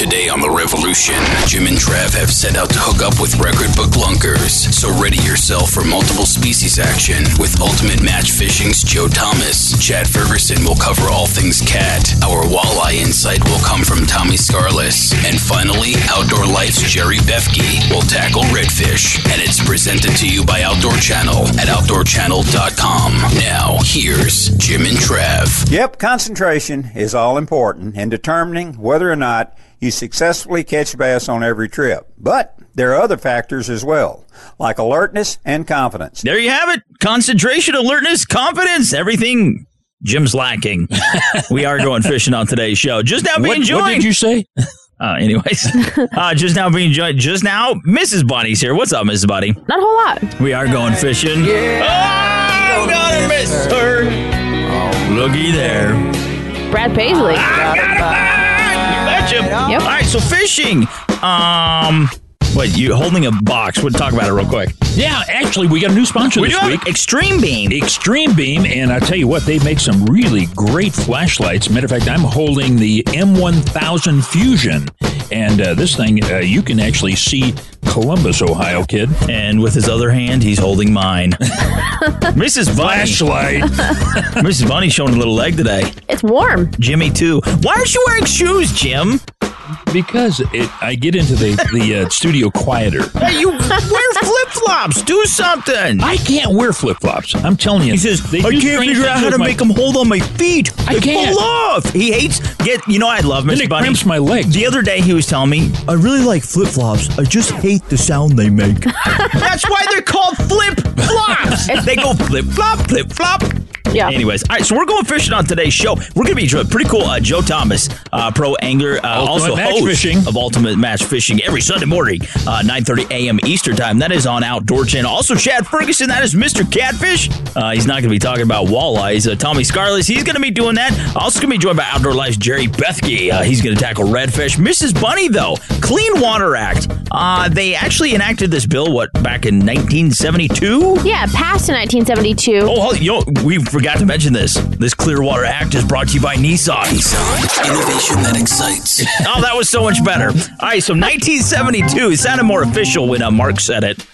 Today on The Revolution, Jim and Trav have set out to hook up with record book lunkers. So ready yourself for multiple species action with Ultimate Match Fishing's Joe Thomas. Chad Ferguson will cover all things cat. Our walleye insight will come from Tommy Skarlis. And finally, Outdoor Life's Jerry Bethke will tackle redfish. And it's presented to you by Outdoor Channel at OutdoorChannel.com. Now, here's Jim and Trav. Yep, concentration is all important in determining whether or not you successfully catch bass on every trip. But there are other factors as well, like alertness and confidence. There you have it. Concentration, alertness, confidence, everything Jim's lacking. we are going fishing on today's show. Just now being What, joined. what did you say? Uh, anyways, uh, just now being joined. Just now, Mrs. Bunny's here. What's up, Mrs. Bunny? Not a whole lot. We are going fishing. Yeah. Oh, I'm gonna miss her. Looky there. Brad Paisley. You. Yep. All right, so fishing. Um, wait, you holding a box? We'll talk about it real quick. Yeah, actually, we got a new sponsor We this week. Extreme Beam. Extreme Beam, and I tell you what, they make some really great flashlights. Matter of fact, I'm holding the M1000 Fusion, and uh, this thing uh, you can actually see Columbus, Ohio, kid. And with his other hand, he's holding mine. Mrs. Bunny. Flashlight. Mrs. Bunny's showing a little leg today. It's warm. Jimmy, too. Why aren't you wearing shoes, Jim? Because it, I get into the the uh, studio quieter. Hey, you wear flip flops. Do something. I can't wear flip flops. I'm telling you. He says, They I can't figure out how to my- make them hold on my feet. I they can't. fall off. He hates get. You know, I love Then Mr. it Bunny. cramps my legs. The other day, he was telling me, I really like flip flops. I just hate the sound they make. That's why they're called flip flops. they go flip flop, flip flop. Yeah. Anyways, all right, so we're going fishing on today's show. We're going to be joined- pretty cool. Uh, Joe Thomas, uh, pro angler, uh, also Match host Fishing. of Ultimate Match Fishing every Sunday morning, uh, 9.30 a.m. Eastern Time. That is on Outdoor Channel. Also, Chad Ferguson, that is Mr. Catfish. Uh, he's not going to be talking about walleyes. Uh, Tommy Skarlis, he's going to be doing that. Also going to be joined by Outdoor Life's Jerry Bethke. Uh, he's going to tackle redfish. Mrs. Bunny, though, Clean Water Act. Uh, they actually enacted this bill, what, back in 1972? Yeah, passed in 1972. Oh, hold- you know, we forgot to mention this. This Clearwater Act is brought to you by Nissan. Nissan, innovation that excites. Oh, that was so much better. All right, so 1972. It sounded more official when uh, Mark said it.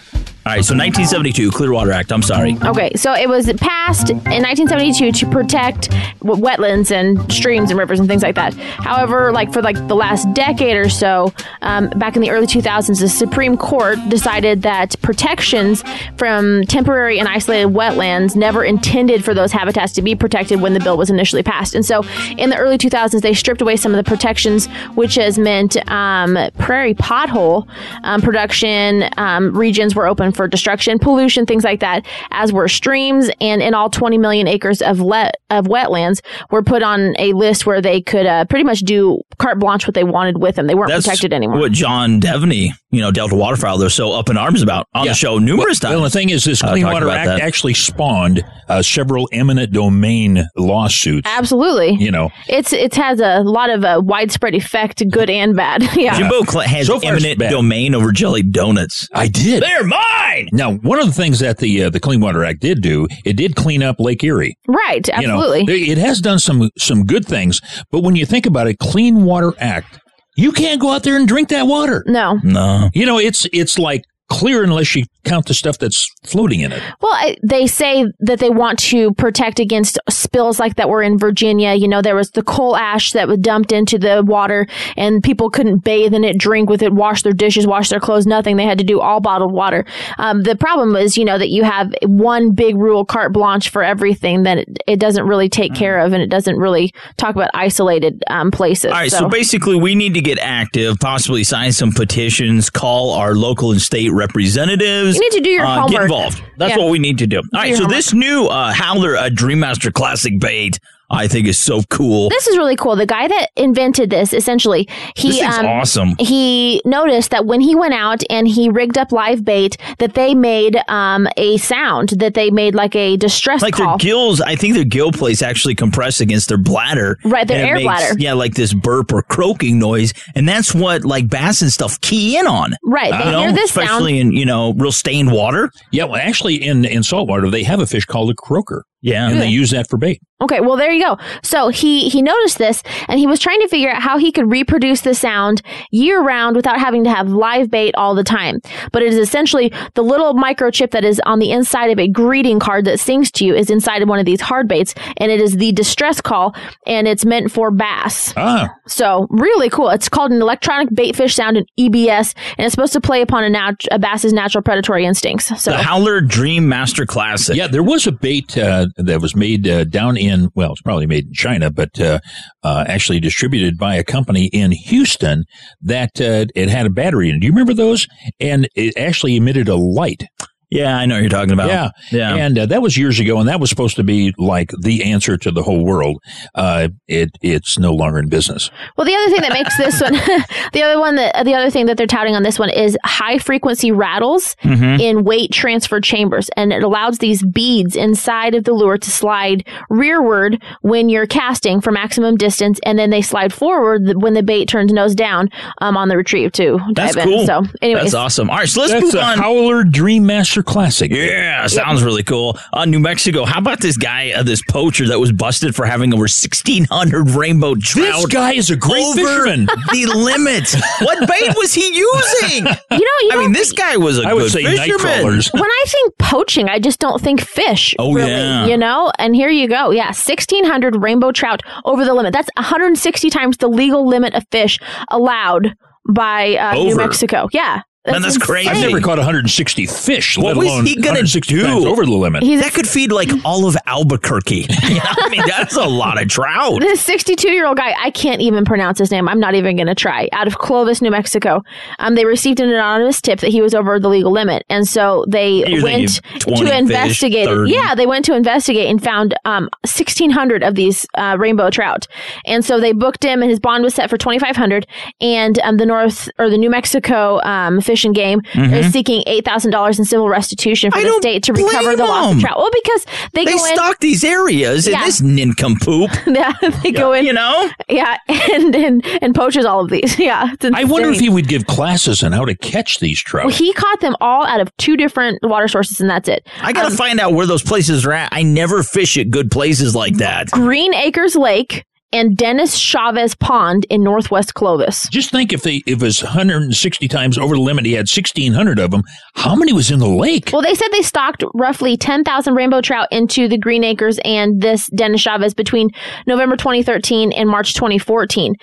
All right, so 1972, Clearwater Act. I'm sorry. Okay, so it was passed in 1972 to protect wetlands and streams and rivers and things like that. However, like for like the last decade or so, um, back in the early 2000s, the Supreme Court decided that protections from temporary and isolated wetlands never intended for those habitats to be protected when the bill was initially passed. And so, in the early 2000s, they stripped away some of the protections, which has meant um, prairie pothole um, production um, regions were open for destruction, pollution, things like that, as were streams. And in all 20 million acres of let of wetlands were put on a list where they could uh, pretty much do carte blanche what they wanted with them. They weren't That's protected anymore. what John Devney, you know, Delta Waterfowl, they're so up in arms about on Yeah. the show numerous Well, times. the thing is, this Uh, Clean talked Water Act that. actually spawned uh, several eminent domain lawsuits. Absolutely. You know, It's it has a lot of uh, widespread effect, good and bad. yeah. Jimbo has So eminent domain over jelly donuts. I did. They're mine. Now, one of the things that the uh, the Clean Water Act did do, it did clean up Lake Erie. Right. You know, Absolutely. it has done some some good things, but when you think about it, Clean Water Act, you can't go out there and drink that water. no. No. You know, it's it's like clear unless you count the stuff that's floating in it. Well, I, they say that they want to protect against spills like that were in Virginia. You know, there was the coal ash that was dumped into the water and people couldn't bathe in it, drink with it, wash their dishes, wash their clothes, nothing. They had to do all bottled water. Um, the problem is, you know, that you have one big rule carte blanche for everything that it, it doesn't really take care of and it doesn't really talk about isolated um, places. All right, so. basically, we need to get active, possibly sign some petitions, call our local and state representatives. You need to do your uh, Get involved. That's Yeah. what we need to do. All right, your so homework. this new uh, Howler uh, Dreammaster Classic bait I think is so cool. This is really cool. The guy that invented this, essentially, he This thing's um, awesome. He noticed that when he went out and he rigged up live bait, that they made um, a sound. That they made like a distress like call. their gills, I think their gill plates actually compress against their bladder. Right, their air makes, bladder. Yeah, like this burp or croaking noise, and that's what like bass and stuff key in on. Right, they You know, hear this sound. especially in you know real stained water. Yeah, well, actually, in in saltwater, they have a fish called a croaker. Yeah, and they use that for bait. Okay, well there you go. So he he noticed this and he was trying to figure out how he could reproduce the sound year round without having to have live bait all the time. But it is essentially the little microchip that is on the inside of a greeting card that sings to you is inside of one of these hard baits and it is the distress call and it's meant for bass. Ah, So really cool. It's called an electronic bait fish sound, an EBS, and it's supposed to play upon a, nat- a bass's natural predatory instincts. So the Howler Dream Master Classic. yeah. There was a bait uh, that was made uh, down in well, it's probably made in China, but uh, uh, actually distributed by a company in Houston that uh, it had a battery in. Do you remember those? And it actually emitted a light. Yeah, I know what you're talking about. Yeah, yeah. And uh, that was years ago, and that was supposed to be like the answer to the whole world. Uh, it it's no longer in business. Well, the other thing that makes this one, the other one that the other thing that they're touting on this one is high frequency rattles Mm-hmm. in weight transfer chambers, and it allows these beads inside of the lure to slide rearward when you're casting for maximum distance, and then they slide forward when the bait turns nose down um, on the retrieve to That's dive in. cool. So, anyways, That's awesome. All right, so let's That's move a on. Howler Dream Master Classic. Yeah, sounds really cool. Uh, New Mexico. How about this guy, uh, this poacher that was busted for having over sixteen hundred rainbow trout? This guy is a great over fisherman. the limit. what bait was he using? you know, you I don't mean, this think- guy was a I would good say night fisherman. crawlers. when I think poaching, I just don't think fish. Oh, really, yeah. you know. And here you go, yeah, sixteen hundred rainbow trout over the limit. That's one hundred and sixty times the legal limit of fish allowed by uh, New Mexico. Yeah, Man, that's crazy. I've never caught 160 fish, What let was alone he gonna 160 do? times over the limit. He's That could feed like all of Albuquerque. I mean, that's a lot of trout. This 62 year old guy, I can't even pronounce his name. I'm not even going to try. Out of Clovis, New Mexico, um, they received an anonymous tip that he was over the legal limit, and so they You're went to fish, investigate. 30. Yeah, they went to investigate and found um, 1,600 of these uh, rainbow trout, and so they booked him, and his bond was set for 2,500. And um, the North or the New Mexico um, Fish Game is seeking eight thousand dollars in civil restitution for Mm-hmm. I the state to recover the loss of trout. Well, because they, They go in. stock these areas Yeah. in this nincompoop. Yeah, they go in. You know? Yeah, and and and poaches all of these. Yeah, I wonder if he would give classes on how to catch these trout. Well, he caught them all out of two different water sources, and that's it. I gotta Um, find out where those places are at. I never fish at good places like that. Green Acres Lake and Dennis Chavez Pond in Northwest Clovis. Just think if they if it was 160 times over the limit, he had 1,600 of them. How many was in the lake? Well, they said they stocked roughly 10,000 rainbow trout into the Green Acres and this Dennis Chavez between November 2013 and March 2014.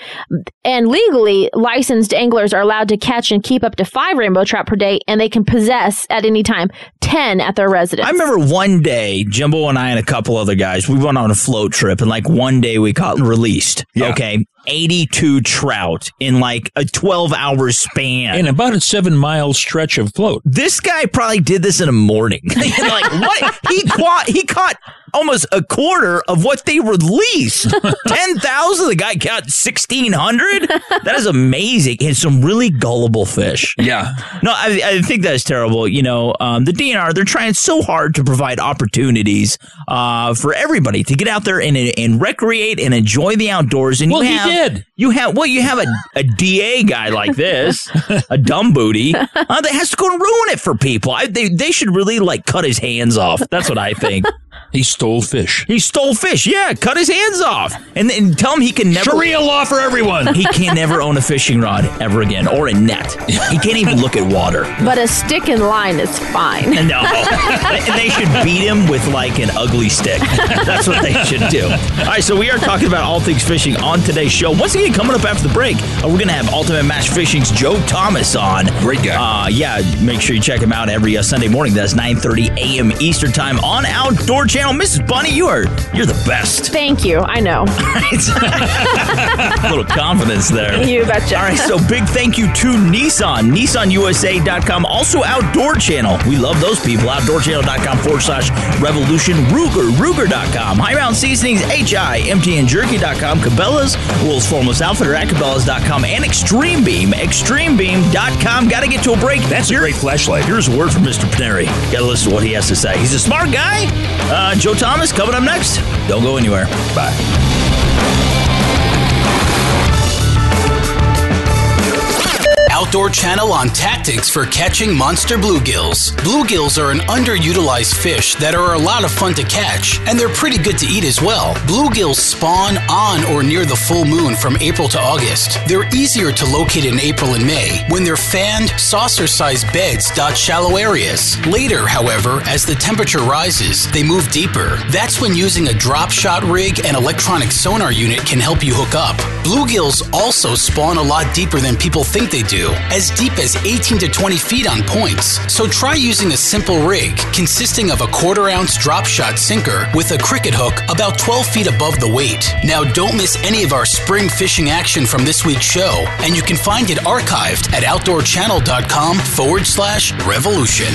And legally, licensed anglers are allowed to catch and keep up to five rainbow trout per day, and they can possess at any time 10 at their residence. I remember one day, Jimbo and I and a couple other guys, we went on a float trip, and like one day we got released. Yeah. Okay. 82 trout in like a 12 hour span. In about a seven mile stretch of float. this guy probably did this in a morning. like what? He caught he caught almost a quarter of what they released. Ten thousand. The guy caught sixteen hundred. That is amazing. Had some really gullible fish. Yeah. No, I, I think that's terrible. You know, um, the DNR they're trying so hard to provide opportunities uh, for everybody to get out there and and recreate and enjoy the outdoors. And Well, you have, did. You have well, you have a, a DA guy like this, a dumb booty, uh, that has to go and ruin it for people. I, they they should really like cut his hands off. That's what I think. He stole fish. he stole fish. Yeah, cut his hands off, and, and tell him he can never. Sharia law for everyone. He can never own a fishing rod ever again or a net. He can't even look at water. but a stick and line is fine. No, and they should beat him with like an ugly stick. That's what they should do. All right, so we are talking about all things fishing on today's show. Once again, coming up after the break, uh, we're gonna have Ultimate Match Fishing's Joe Thomas on. Great guy. Uh, yeah, make sure you check him out every uh, Sunday morning. That's 9:30 a.m. Eastern time on Outdoor Outdoor Channel. Mrs. Bunny, you are you're the best. Thank you. I know. A little confidence there. You betcha. All right, so big thank you to Nissan, NissanUSA.com, also Outdoor Channel. We love those people. OutdoorChannel.com forward slash revolution. Ruger, Ruger.com. High Mountain Seasonings, HI, MTN Jerky.com, Cabela's, World's Foremost Outfitter at Cabela's.com, and Extreme Beam, ExtremeBeam.com. Got to get to a break. That's a great flashlight. Here's a word from Mr. Paneri. Got to listen to what he has to say. He's a smart guy. Uh, Joe Thomas coming up next. Don't go anywhere. Bye. Outdoor Channel on tactics for catching monster bluegills. Bluegills are an underutilized fish that are a lot of fun to catch, and they're pretty good to eat as well. Bluegills spawn on or near the full moon from April to August. They're easier to locate in April and May when they're fanned, saucer sized beds dot shallow areas. Later, however, as the temperature rises, they move deeper. That's when using a drop shot rig and electronic sonar unit can help you hook up. Bluegills also spawn a lot deeper than people think they do, as deep as 18 to 20 feet on points. So try using a simple rig consisting of a quarter ounce drop shot sinker with a cricket hook about 12 feet above the weight. Now, don't miss any of our spring fishing action from this week's show, and you can find it archived at outdoorchannel.com forward slash revolution.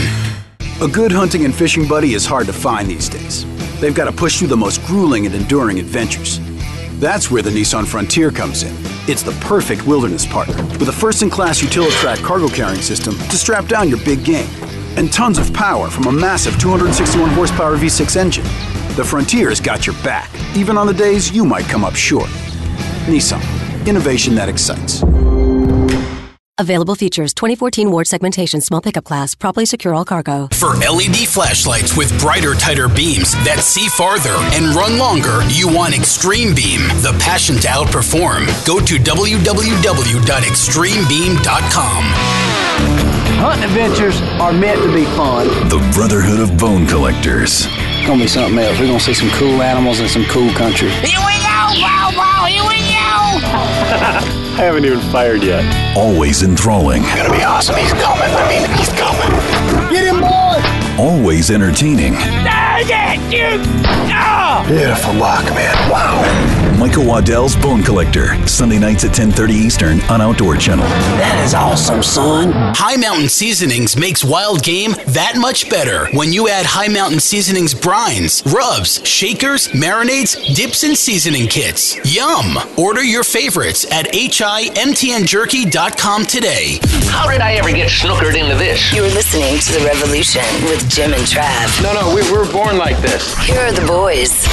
A good hunting and fishing buddy is hard to find these days. They've got to push through the most grueling and enduring adventures. That's where the Nissan Frontier comes in. It's the perfect wilderness partner with a first in class Utilitrack cargo carrying system to strap down your big game. And tons of power from a massive 261 horsepower V6 engine. The Frontier's got your back, even on the days you might come up short. Nissan, innovation that excites. Available features 2014 Ward segmentation, small pickup class, properly secure all cargo. For LED flashlights with brighter, tighter beams that see farther and run longer, you want Extreme Beam, the passion to outperform. Go to www.extremebeam.com. Hunting adventures are meant to be fun. The Brotherhood of Bone Collectors. It's gonna be something else. We're gonna see some cool animals and some cool country. Here we go, Bow Bow! Here we go! I haven't even fired yet. Always enthralling. It's gonna be awesome. He's coming. I mean, he's coming. Get him, boy! Always entertaining. Dang it, you! Oh! Beautiful buck, man. Wow. Michael Waddell's Bone Collector. Sunday nights at 10:30 Eastern on Outdoor Channel. That is awesome, son. High Mountain Seasonings makes wild game that much better when you add High Mountain Seasonings brines, rubs, shakers, marinades, dips, and seasoning kits. Yum! Order your favorites at himtnjerky.com today. How did I ever get snookered into this? You're listening to The Revolution with Jim and Trav. No, no, we were born like this. Here are the boys.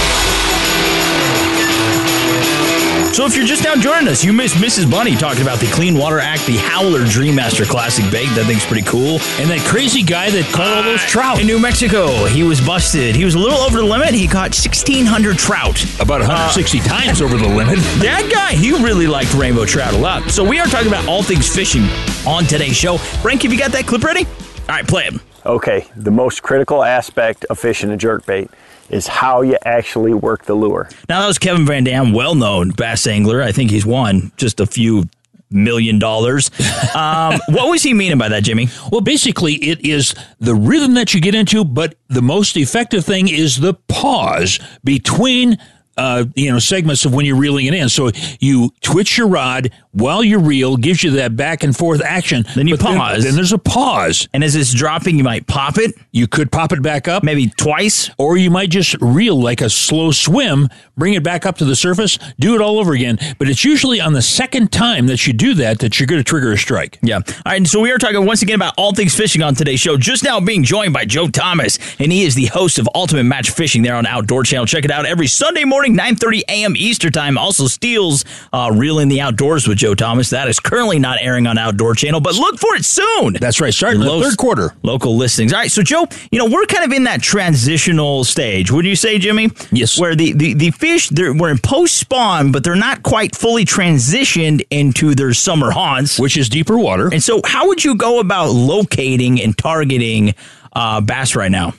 So if you're just now joining us, you missed Mrs. Bunny talking about the Clean Water Act, the Howler Dreammaster Classic Bait. That thing's pretty cool. And that crazy guy that caught all those trout. In New Mexico, he was busted. He was a little over the limit. He caught 1,600 trout. About 160 uh, times over the limit. That guy, he really liked rainbow trout a lot. So we are talking about all things fishing on today's show. Frank, have you got that clip ready? All right, play it. Okay, the most critical aspect of fishing a jerkbait is how you actually work the lure. Now that was Kevin Van Dam, well-known bass angler. I think he's won just a few million dollars. Um, what was he meaning by that, Jimmy? Well, basically, it is the rhythm that you get into, but the most effective thing is the pause between. Uh, you know, segments of when you're reeling it in. So you twitch your rod while you reel, gives you that back and forth action. Then you pause. Then, then, there's a pause. And as it's dropping, you might pop it. You could pop it back up. Maybe twice. Or you might just reel like a slow swim, bring it back up to the surface, do it all over again. But it's usually on the second time that you do that that you're going to trigger a strike. Yeah. All right. And so we are talking once again about all things fishing on today's show. Just now being joined by Joe Thomas, and he is the host of Ultimate Match Fishing there on Outdoor Channel. Check it out every Sunday morning, 9.30 a.m. Eastern Time. Also, Steals uh, Reeling the Outdoors with Joe Thomas. That is currently not airing on Outdoor Channel, but look for it soon. That's right. Starting the third quarter. Local listings. All right. So, Joe, you know, we're kind of in that transitional stage. Would you say, Jimmy? Yes. Where the, the, the fish, they're, we're in post spawn, but they're not quite fully transitioned into their summer haunts, which is deeper water. And so, how would you go about locating and targeting uh, bass right now?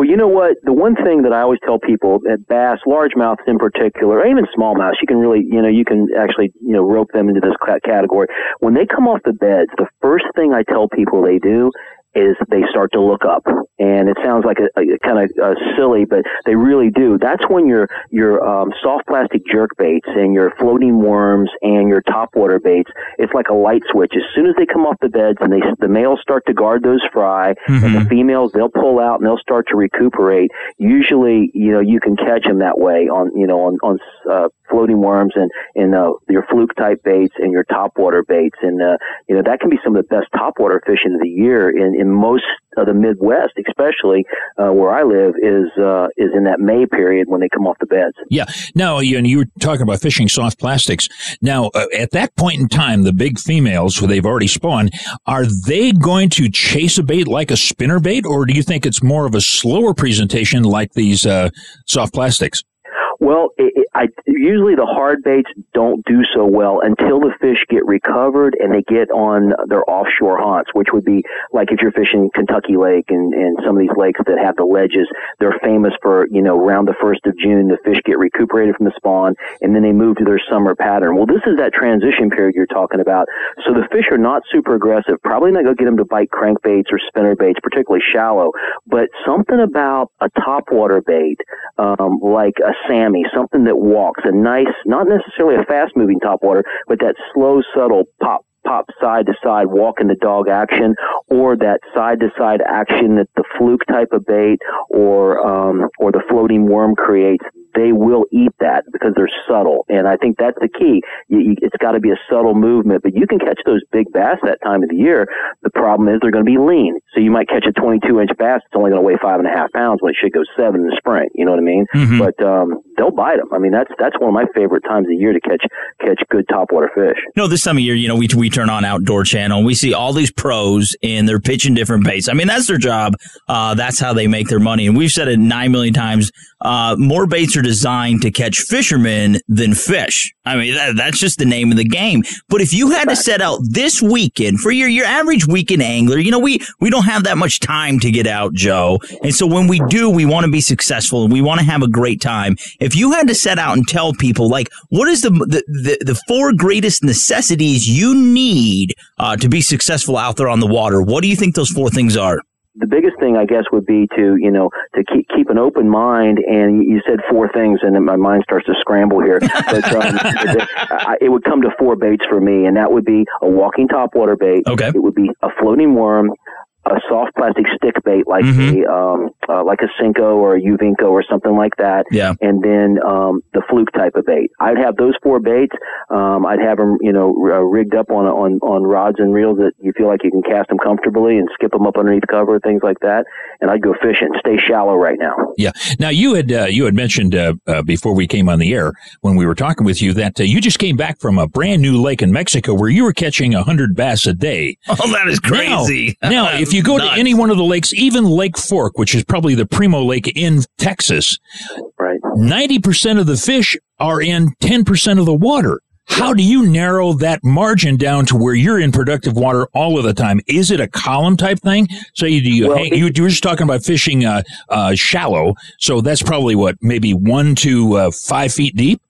Well, you know what? The one thing that I always tell people at bass, largemouths in particular, or even smallmouths, you can really, you know, you can actually, you know, rope them into this category. When they come off the beds, the first thing I tell people they do is they start to look up. And it sounds like a, a kind of uh, silly, but they really do. That's when your your um, soft plastic jerk baits and your floating worms and your topwater baits, it's like a light switch. As soon as they come off the beds and they the males start to guard those fry, mm-hmm. and the females they'll pull out and they'll start to recuperate. Usually, you know, you can catch them that way on you know on on uh, floating worms and and uh, your fluke type baits and your topwater baits, and uh, you know that can be some of the best topwater fishing of the year in in most of the Midwest, especially uh, where I live, is uh, is in that May period when they come off the beds. Yeah. Now, you, and you were talking about fishing soft plastics. Now, uh, at that point in time, the big females, who they've already spawned, are they going to chase a bait like a spinner bait, or do you think it's more of a slower presentation like these uh, soft plastics? Well, it, it, I usually the hard baits don't do so well until the fish get recovered and they get on their offshore haunts, which would be like if you're fishing Kentucky Lake and, and some of these lakes that have the ledges, they're famous for, you know, around the first of June, the fish get recuperated from the spawn and then they move to their summer pattern. Well, this is that transition period you're talking about. So the fish are not super aggressive. Probably not going to get them to bite crankbaits or spinner baits, particularly shallow, but something about a topwater bait, um, like a Sammy, something that walks, a nice, not necessarily a fast moving topwater, but that slow, subtle pop, pop side to side, walk in the dog action, or that side to side action that the fluke type of bait or um, or the floating worm creates they will eat that because they're subtle. And I think that's the key. You, you, it's got to be a subtle movement, but you can catch those big bass that time of the year. The problem is they're going to be lean. So you might catch a 22 inch bass. It's only going to weigh five and a half pounds when it should go seven in the spring. You know what I mean? Mm-hmm. But, um, they'll bite them. I mean, that's, that's one of my favorite times of the year to catch, catch good topwater fish. You know, this time of year, you know, we, we turn on Outdoor Channel and we see all these pros and they're pitching different baits. I mean, that's their job. Uh, that's how they make their money. And we've said it nine million times. Uh, more baits are designed to catch fishermen than fish. I mean, that, that's just the name of the game. But if you had to set out this weekend for your, your average weekend angler, you know, we, we don't have that much time to get out, Joe. And so when we do, we want to be successful and we want to have a great time. If you had to set out and tell people, like, what is the, the, the, the four greatest necessities you need uh, to be successful out there on the water, what do you think those four things are? the biggest thing I guess would be to you know to keep keep an open mind. And you said four things, and then my mind starts to scramble here. But um, it, it would come to four baits for me, and that would be a walking topwater bait. Okay. It would be a floating worm, a soft plastic stick bait like mm-hmm. a um, uh, like a Senko or a Uvinco or something like that. Yeah. And then um, the fluke type of bait. I'd have those four baits. Um, I'd have them, you know, r- uh, rigged up on on on rods and reels that you feel like you can cast them comfortably and skip them up underneath cover, things like that. And I'd go fishing. Stay shallow right now. Yeah. Now you had uh, you had mentioned uh, uh, before we came on the air when we were talking with you that uh, you just came back from a brand new lake in Mexico where you were catching hundred bass a day. Oh, that is crazy. Now, now if you go to any one of the lakes, even Lake Fork, which is probably the primo lake in Texas, right, ninety percent of the fish are in ten percent of the water. How do you narrow that margin down to where you're in productive water all of the time? Is it a column type thing? So you, you, well, hang, you, you, were just talking about fishing uh, uh, shallow, so that's probably what maybe one to uh, five feet deep.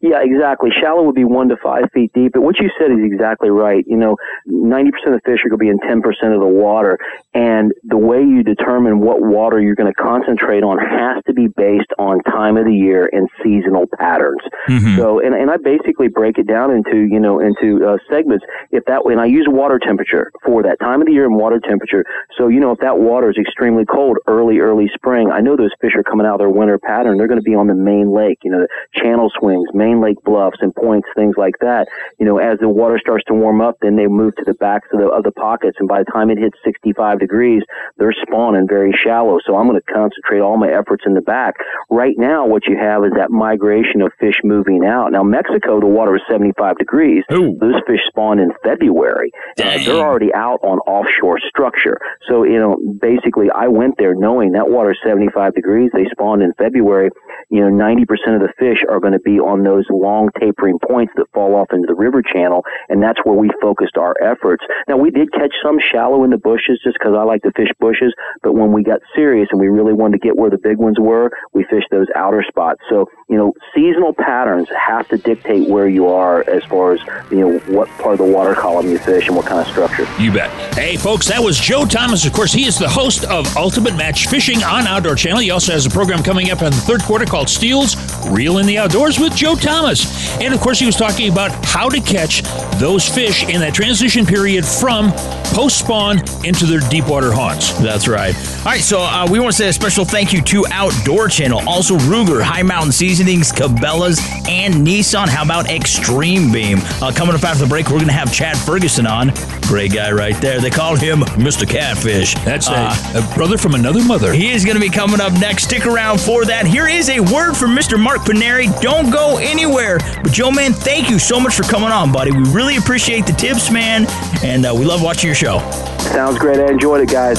Yeah, exactly. Shallow would be one to five feet deep. But what you said is exactly right. You know, 90% of the fish are going to be in 10% of the water. And the way you determine what water you're going to concentrate on has to be based on time of the year and seasonal patterns. Mm-hmm. So, and, and I basically break it down into, you know, into uh, segments. If that way, and I use water temperature for that time of the year and water temperature. So, you know, if that water is extremely cold early, early spring, I know those fish are coming out of their winter pattern. They're going to be on the main lake, you know, the channel swings, main lake bluffs and points, things like that. You know, as the water starts to warm up, then they move to the backs of the, of the pockets. And by the time it hits 65 degrees, they're spawning very shallow. So I'm going to concentrate all my efforts in the back. Right now, what you have is that migration of fish moving out. Now, Mexico, the water is 75 degrees. Ooh. Those fish spawn in February. Uh, they're already out on offshore structure. So, you know, basically I went there knowing that water is 75 degrees. They spawned in February. You know, 90% of the fish are going to be on the those long tapering points that fall off into the river channel, and that's where we focused our efforts. Now we did catch some shallow in the bushes just because I like to fish bushes, but when we got serious and we really wanted to get where the big ones were, we fished those outer spots. So you know, seasonal patterns have to dictate where you are as far as you know what part of the water column you fish and what kind of structure. You bet. Hey, folks, that was Joe Thomas. Of course, he is the host of Ultimate Match Fishing on Outdoor Channel. He also has a program coming up in the third quarter called Steels Reel in the Outdoors with Joe Thomas. And of course, he was talking about how to catch those fish in that transition period from post spawn into their deep water haunts. That's right. All right, so uh, we want to say a special thank you to Outdoor Channel, also Ruger, High Mountain Seasonings, Cabela's, and Nissan. How about Extreme Beam? Uh, coming up after the break, we're going to have Chad Ferguson on. Great guy right there. They call him Mr. Catfish. That's a, Uh, a brother from another mother. he is going to be coming up next. Stick around for that. Here is a word from Mr. Mark Paneri. Don't go anywhere. But Joe, man, thank you so much for coming on, buddy. We really appreciate the tips, man, and uh, we love watching your show. Sounds great. I enjoyed it, guys.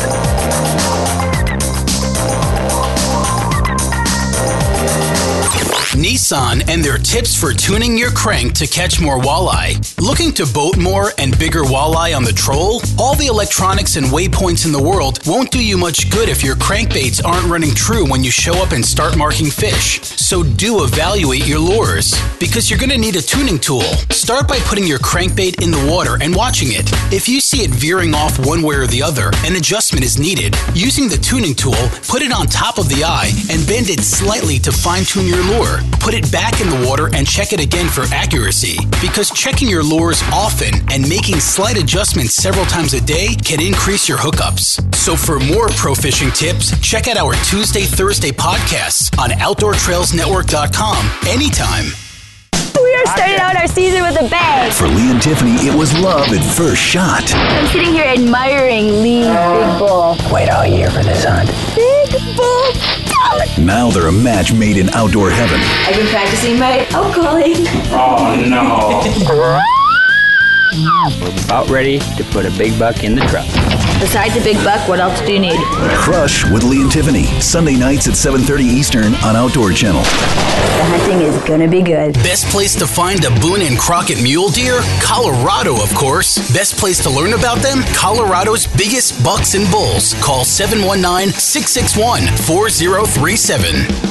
Nissan and their tips for tuning your crank to catch more walleye. Looking to boat more and bigger walleye on the troll? All the electronics and waypoints in the world won't do you much good if your crankbaits aren't running true when you show up and start marking fish. So do evaluate your lures because you're going to need a tuning tool. Start by putting your crankbait in the water and watching it. If you see it veering off one way or the other, an adjustment is needed. Using the tuning tool, put it on top of the eye and bend it slightly to fine tune your lure. Put it back in the water and check it again for accuracy. Because checking your lures often and making slight adjustments several times a day can increase your hookups. So for more pro fishing tips, check out our Tuesday, Thursday podcasts on OutdoorTrailsNetwork.com anytime. We are starting out our season with a bang. For Lee and Tiffany, it was love at first shot. I'm sitting here admiring Lee's big bull. Wait all year for this hunt. Big bull. Thomas. Now they're a match made in outdoor heaven. I've been practicing my outcalling. Oh no. We're about ready to put a big buck in the truck. Besides a big buck, what else do you need? Crush with Lee and Tiffany, Sunday nights at 7:30 Eastern on Outdoor Channel. The hunting is gonna be good. Best place to find a Boone and Crockett mule deer? Colorado, of course. Best place to learn about them? Colorado's biggest bucks and bulls. Call 719 661 4037.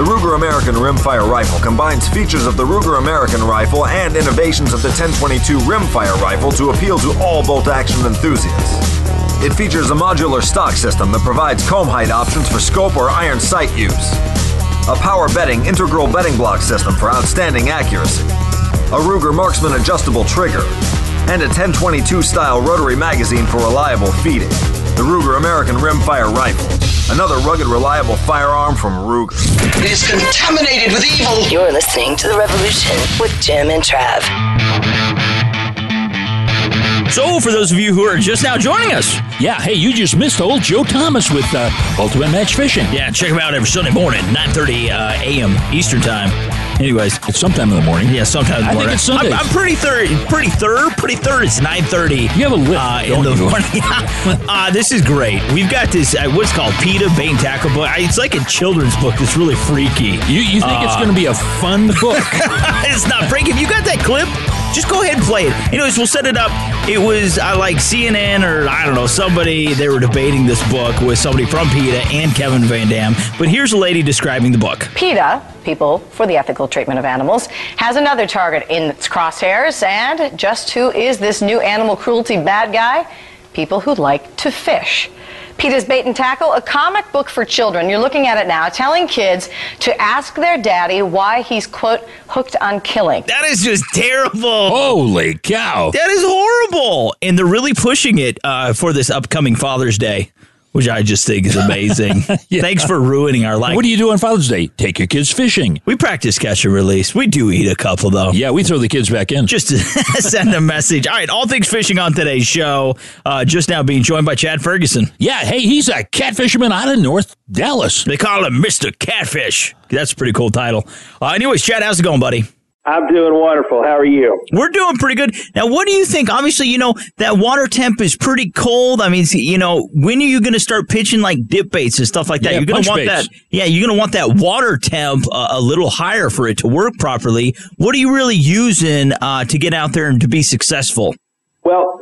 The Ruger American Rimfire Rifle combines features of the Ruger American Rifle and innovations of the 1022 Rimfire Rifle to appeal to all bolt action enthusiasts. It features a modular stock system that provides comb height options for scope or iron sight use, a power bedding integral bedding block system for outstanding accuracy, a Ruger Marksman adjustable trigger, and a 1022 style rotary magazine for reliable feeding. The Ruger American Rimfire Rifle, another rugged, reliable firearm from Ruger. It is contaminated with evil. You're listening to The Revolution with Jim and Trav. So, for those of you who are just now joining us, Yeah, hey, you just missed old Joe Thomas with uh, Ultimate Match Fishing. yeah, check him out every Sunday morning, 9:30 uh, a.m. Eastern Time. Anyways, It's sometime in the morning. yeah, sometime. in the I think morning. it's Sundays. I'm, I'm pretty third, pretty third, pretty third. It's 9:30. You have a lip, uh, in the morning. uh, this is great. We've got this. Uh, what's called PETA and Tackle book. It's like a children's book. That's really freaky. You, you think it's Uh, going to be a fun book? it's not freaky. If you got that clip, just go ahead and play it. Anyways, we'll set it up. It was uh, like CNN or I don't know somebody. They were debating this book with somebody from PETA and Kevin Van Dam. But here's a lady describing the book. PETA, People for the Ethical Treatment of Animals, has another target in its crosshairs. And just who is this new animal cruelty bad guy? People who like to fish. PETA's Bait and Tackle, a comic book for children. You're looking at it now, telling kids to ask their daddy why he's, quote, hooked on killing. That is just terrible. Holy cow. That is horrible. And they're really pushing it uh, for this upcoming Father's Day. Which I just think is amazing. Thanks for ruining our life. What do you do on Father's Day? Take your kids fishing. We practice catch and release. We do eat a couple though. Yeah, we throw the kids back in. Just to send a message. All right, all things fishing on today's show. Uh, just now being joined by Chad Ferguson. Yeah, hey, he's a catfisherman out of North Dallas. They call him Mr. Catfish. That's a pretty cool title. Uh, anyways, Chad, how's it going, buddy? I'm doing wonderful. How are you? We're doing pretty good. Now, what do you think? Obviously, you know, that water temp is pretty cold. I mean, you know, when are you going to start pitching like dip baits and stuff like that? Yeah, you're going to want baits. that. Yeah, you're going to want that water temp uh, a little higher for it to work properly. What are you really using uh, to get out there and to be successful? Well,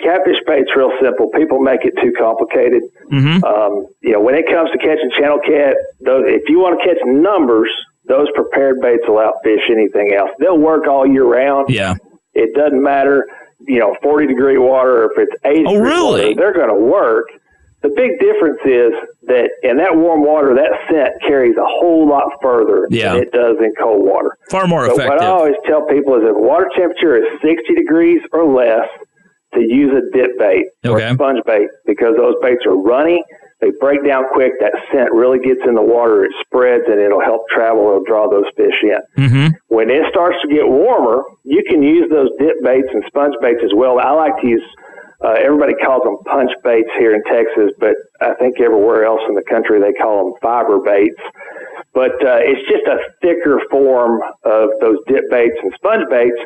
catfish bait's real simple. People make it too complicated. Mm-hmm. Um, you know, when it comes to catching channel cat, those, if you want to catch numbers, those prepared baits will outfish anything else. They'll work all year round. Yeah. It doesn't matter, you know, 40 degree water or if it's 80 Oh, really? water, they're going to work. The big difference is that in that warm water, that scent carries a whole lot further Yeah. than it does in cold water. Far more So what I always tell people is if water temperature is 60 degrees or less, to use a dip bait or Okay. sponge bait because those baits are runny. They break down quick. That scent really gets in the water. It spreads and it'll help travel. It'll draw those fish in. Mm-hmm. When it starts to get warmer, you can use those dip baits and sponge baits as well. I like to use, uh, everybody calls them punch baits here in Texas, but I think everywhere else in the country they call them fiber baits. But uh, it's just a thicker form of those dip baits and sponge baits.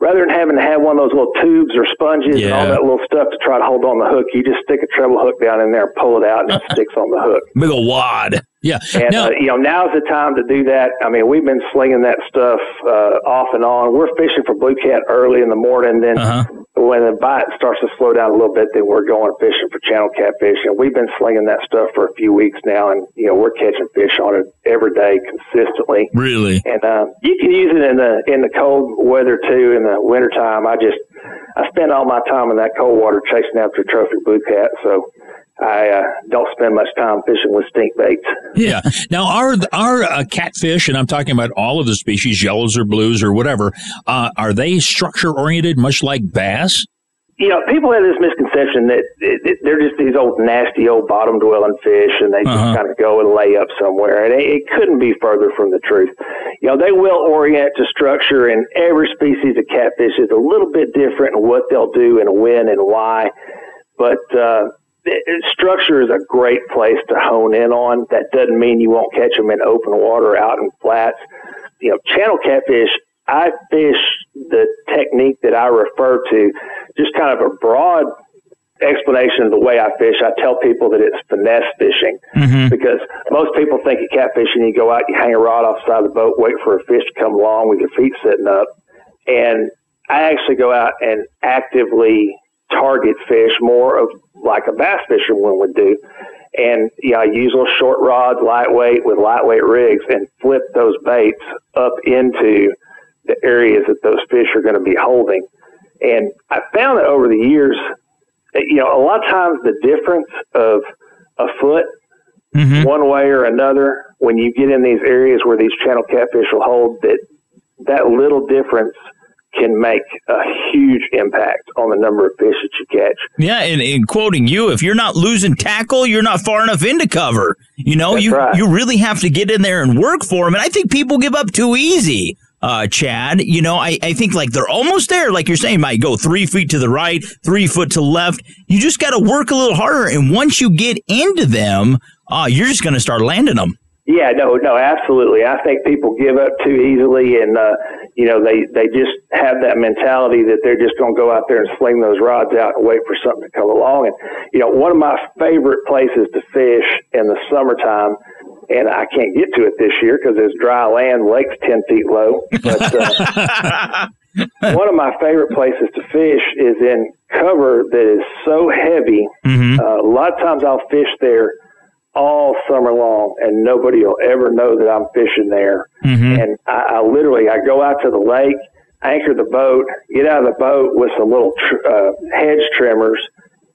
Rather than having to have one of those little tubes or sponges and all that little stuff to try to hold on the hook, you just stick a treble hook down in there pull it out and it sticks on the hook. Big ol' wad. Yeah. And Now- uh, you know, now's the time to do that. I mean, we've been slinging that stuff uh, off and on. We're fishing for blue cat early in the morning. Then Uh-huh. when the bite starts to slow down a little bit, then we're going fishing for channel catfish. And we've been slinging that stuff for a few weeks now, and you know, we're catching fish on it every day consistently. Really? And uh, you can use it in the in the cold weather too. In the wintertime, I just I spend all my time in that cold water chasing after trophy blue cat. So. I uh, don't spend much time fishing with stink baits. Yeah. Now, are are uh, catfish, and I'm talking about all of the species, yellows or blues or whatever, uh, are they structure oriented, much like bass? you know, people have this misconception that it, it, they're just these old nasty old bottom dwelling fish, and they Uh-huh. just kind of go and lay up somewhere, and it, it couldn't be further from the truth. You know, they will orient to structure, and every species of catfish is a little bit different in what they'll do and when and why. But uh, structure is a great place to hone in on. That doesn't mean you won't catch them in open water, out in flats. You know, channel catfish. I fish the technique that I refer to, just kind of a broad explanation of the way I fish. I tell people that it's finesse fishing mm-hmm. because most people think of catfishing. You go out, you hang a rod off the side of the boat, wait for a fish to come along with your feet sitting up, and I actually go out and actively target fish more of like a bass fisherman would do. And you know, I use little short rods, lightweight with lightweight rigs, and flip those baits up into the areas that those fish are going to be holding. And I found that over the years, eh, you know, a lot of times the difference of a foot mm-hmm. one way or another when you get in these areas where these channel catfish will hold that that little difference can make a huge impact on the number of fish that you catch. Yeah, and, and quoting you, if you're not losing tackle, you're not far enough into cover. You know, That's you right. you really have to get in there and work for them. And I think people give up too easy. Uh, Chad, you know, I, I think like they're almost there. Like you're saying, might go three feet to the right, three foot to left. You just got to work a little harder. And once you get into them, uh, you're just going to start landing them. Yeah, no, no, absolutely. I think people give up too easily, and uh, you know they they just have that mentality that they're just going to go out there and sling those rods out and wait for something to come along. And you know, one of my favorite places to fish in the summertime, and I can't get to it this year because it's dry land, lake's ten feet low. But uh, one of my favorite places to fish is in cover that is so heavy. Uh, a lot of times I'll fish there all summer long, and nobody will ever know that I'm fishing there. And I, I literally, I go out to the lake, anchor the boat, get out of the boat with some little tr- uh, hedge trimmers,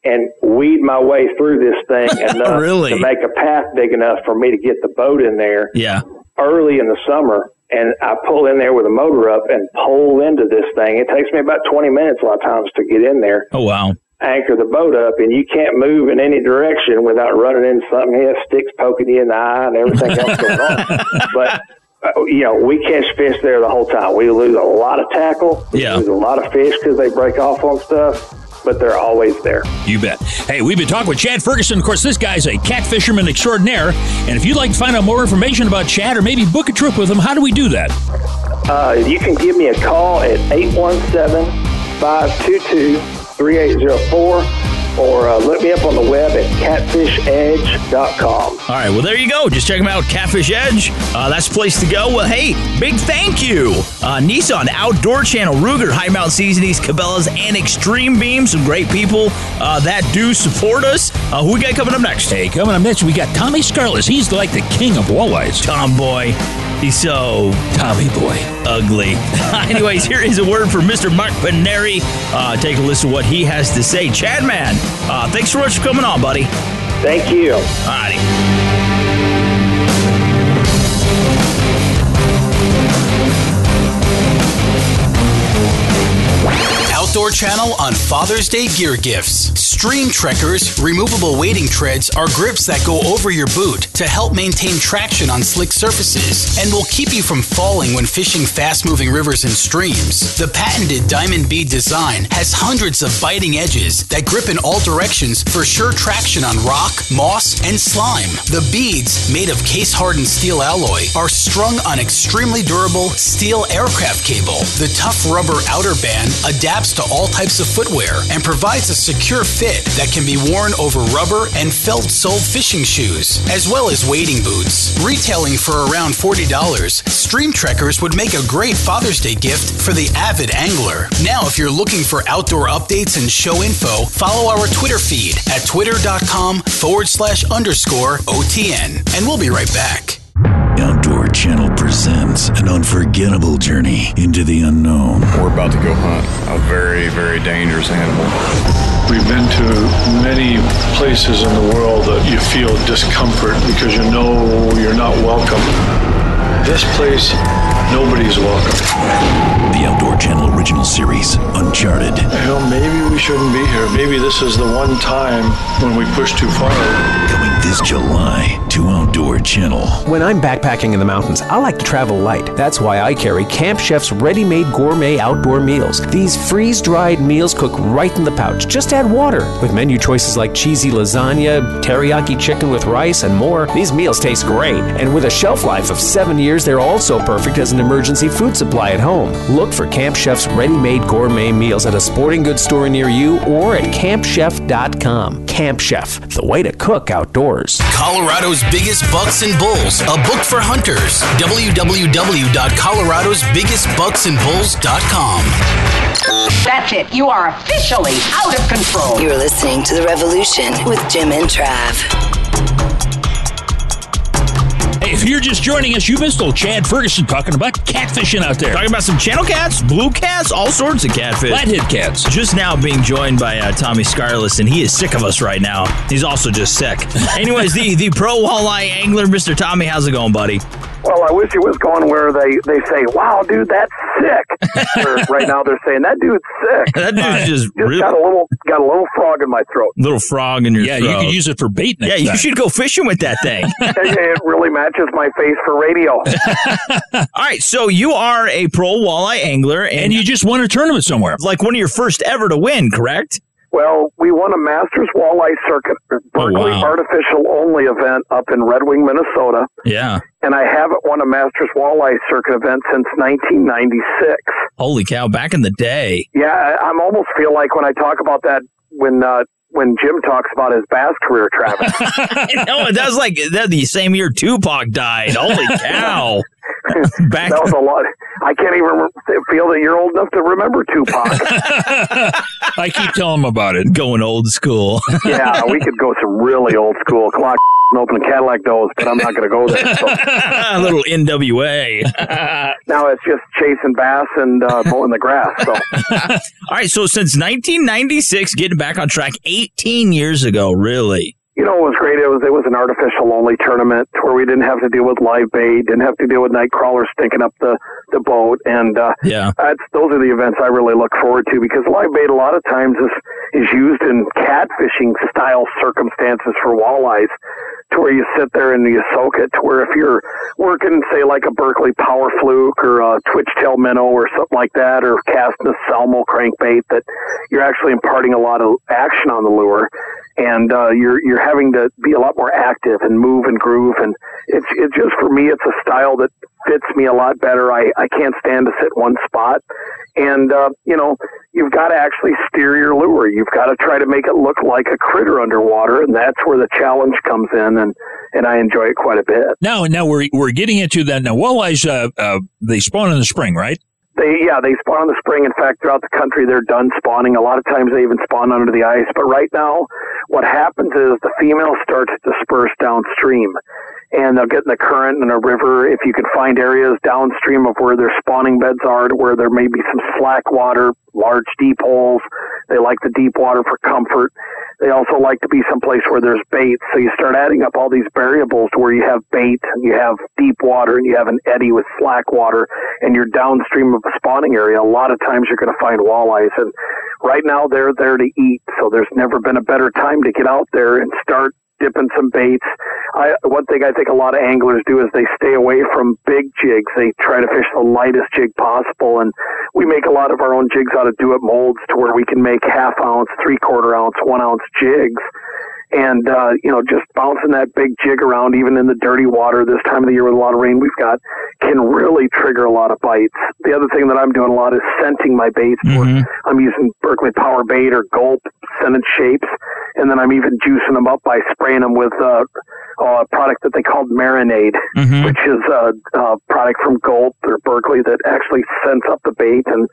and weed my way through this thing enough Really? to make a path big enough for me to get the boat in there Yeah. early in the summer. And I pull in there with a motor up and pull into this thing. It takes me about 20 minutes a lot of times to get in there Oh, wow. Anchor the boat up, and you can't move in any direction without running into something. Have sticks poking you in the eye and everything else going on. But uh, you know, we catch fish there the whole time. We lose a lot of tackle. We Yeah. lose a lot of fish because they break off on stuff, but they're always there. You bet. Hey, we've been talking with Chad Ferguson. Of course, this guy's a cat fisherman extraordinaire. And if you'd like to find out more information about Chad or maybe book a trip with him, how do we do that? Uh, you can give me a call at 817 522 3804 or uh, look me up on the web at catfishedge.com. All right, well, there you go. Just check them out, Catfish Edge. Uh, that's the place to go. Well, hey, big thank you. Uh, Nissan, Outdoor Channel, Ruger, High Mountain Seasonings, Cabela's, and Extreme Beam. Some great people uh, that do support us. Uh, who we got coming up next? Hey, coming up next, we got Tommy Skarlis. He's like the king of walleyes. Tomboy. He's so Tommy boy. ugly. Anyways, here is a word for Mr. Mark Paneri. Uh, take a listen to what he has to say. Chad Man, uh, thanks so much for coming on, buddy. Thank you. All righty. Outdoor Channel on Father's Day gear gifts. Stream Trekkers removable wading treads are grips that go over your boot to help maintain traction on slick surfaces and will keep you from falling when fishing fast moving rivers and streams. The patented diamond bead design has hundreds of biting edges that grip in all directions for sure traction on rock, moss, and slime. The beads, made of case hardened steel alloy, are strung on extremely durable steel aircraft cable. The tough rubber outer band adapts to all types of footwear and provides a secure fit that can be worn over rubber and felt sole fishing shoes, as well as wading boots. Retailing for around $40, Stream Trekkers would make a great Father's Day gift for the avid angler. Now, if you're looking for outdoor updates and show info, follow our Twitter feed at twitter.com forward slash underscore OTN. And we'll be right back. Outdoor Channel presents an unforgettable journey into the unknown. We're about to go hunt a very, very dangerous animal. We've been to many places in the world that you feel discomfort because you know you're not welcome. This place, nobody's welcome. The Outdoor Channel original series, Uncharted. You know, maybe we shouldn't be here. Maybe this is the one time when we push too far. Coming this July to Outdoor Channel. When I'm backpacking in the mountains, I like to travel light. That's why I carry Camp Chef's ready made gourmet outdoor meals. These freeze dried meals cook right in the pouch. Just add water. With menu choices like cheesy lasagna, teriyaki chicken with rice, and more, these meals taste great. And with a shelf life of seven years, they're also perfect as an emergency food supply at home. Look for Camp Chef's ready made gourmet meals at a sporting goods store near you or at campchef.com. Camp Chef, the way to cook outdoors. Colorado's biggest bucks and bulls, a book for hunters. www.coloradosbiggestbucksandbulls.com. That's it. You are officially out of control. You're listening to The Revolution with Jim and Trav. Hey, if you're just joining us, you missed old Chad Ferguson talking about catfishing out there. Talking about some channel cats, blue cats, all sorts of catfish. Flathead cats. Just now being joined by uh, Tommy Skarlis, and he is sick of us right now. He's also just sick. Anyways, the, the pro walleye angler, Mr. Tommy, how's it going, buddy? Well, I wish it was going where they, they say, wow, dude, that's sick. Right now they're saying, that dude's sick. That dude's just really- got a little got a little frog in my throat. Little frog in your Yeah, throat. you could use it for bait next Yeah, you should go fishing with that thing. it, it really matches my face for radio. All right, so you are a pro walleye angler, and, And you just won a tournament somewhere. like one of your first ever to win, correct? Well, we won a Masters Walleye Circuit Berkley Oh, wow. Artificial Only event up in Red Wing, Minnesota. Yeah. And I haven't won a Masters Walleye Circuit event since 1996. Holy cow! Back in the day. Yeah, I almost feel like when I talk about that when uh, when Jim talks about his bass career, Travis. no, that was like that the same year Tupac died. Holy cow! Back that was a lot. I can't even feel that you're old enough to remember Tupac. I keep telling him about it. going old school. yeah, we could go some really old school clock and open Cadillac doors, but I'm not going to go there. So. a little NWA. now it's just chasing bass and uh, mowing the grass. So All right, so since 1996, getting back on track 18 years ago, really. You know, it was great. It was it was an artificial only tournament where we didn't have to deal with live bait, didn't have to deal with night crawlers stinking up the the boat, and uh, yeah, that's those are the events I really look forward to because live bait a lot of times is is used in catfishing style circumstances for walleyes, to where you sit there and you soak it. To where if you're working, say like a Berkley Power Fluke or a Twitch Tail Minnow or something like that, or casting a Salmo crankbait, that you're actually imparting a lot of action on the lure and uh, you're you're having to be a lot more active and move and groove. And it's it's just for me it's a style that fits me a lot better. I i can't stand to sit one spot. And uh, you know you've got to actually steer your lure. You've got to try to make it look like a critter underwater. And that's where the challenge comes in. And and i enjoy it quite a bit. Now now we're we're getting into that. Now walleyes uh, uh, they spawn in the spring right they yeah they spawn in the spring. In fact, throughout the country they're done spawning. A lot of times they even spawn under the ice. But right now, what happens is the females start to disperse downstream, and they'll get in the current in a river. If you can find areas downstream of where their spawning beds are, to where there may be some slack water, large deep holes. They like the deep water for comfort. They also like to be someplace where there's bait. So you start adding up all these variables to where you have bait, you have deep water, and you have an eddy with slack water, and you're downstream of a spawning area. A lot of times you're going to find walleyes, and right now they're there to eat. So there's never been a better time to get out there and start dipping some baits. I, one thing I think a lot of anglers do is they stay away from big jigs. They try to fish the lightest jig possible, and we make a lot of our own jigs out of do it molds to where we can make half ounce, three quarter ounce, one ounce jigs and uh, you know just bouncing that big jig around even in the dirty water this time of the year with a lot of rain we've got can really trigger a lot of bites the other thing that i'm doing a lot is scenting my baits mm-hmm. i'm using berkley power bait or gulp scented shapes and then i'm even juicing them up by spraying them with uh, a product that they called marinade mm-hmm. which is a, a product from gulp or berkley that actually scents up the bait and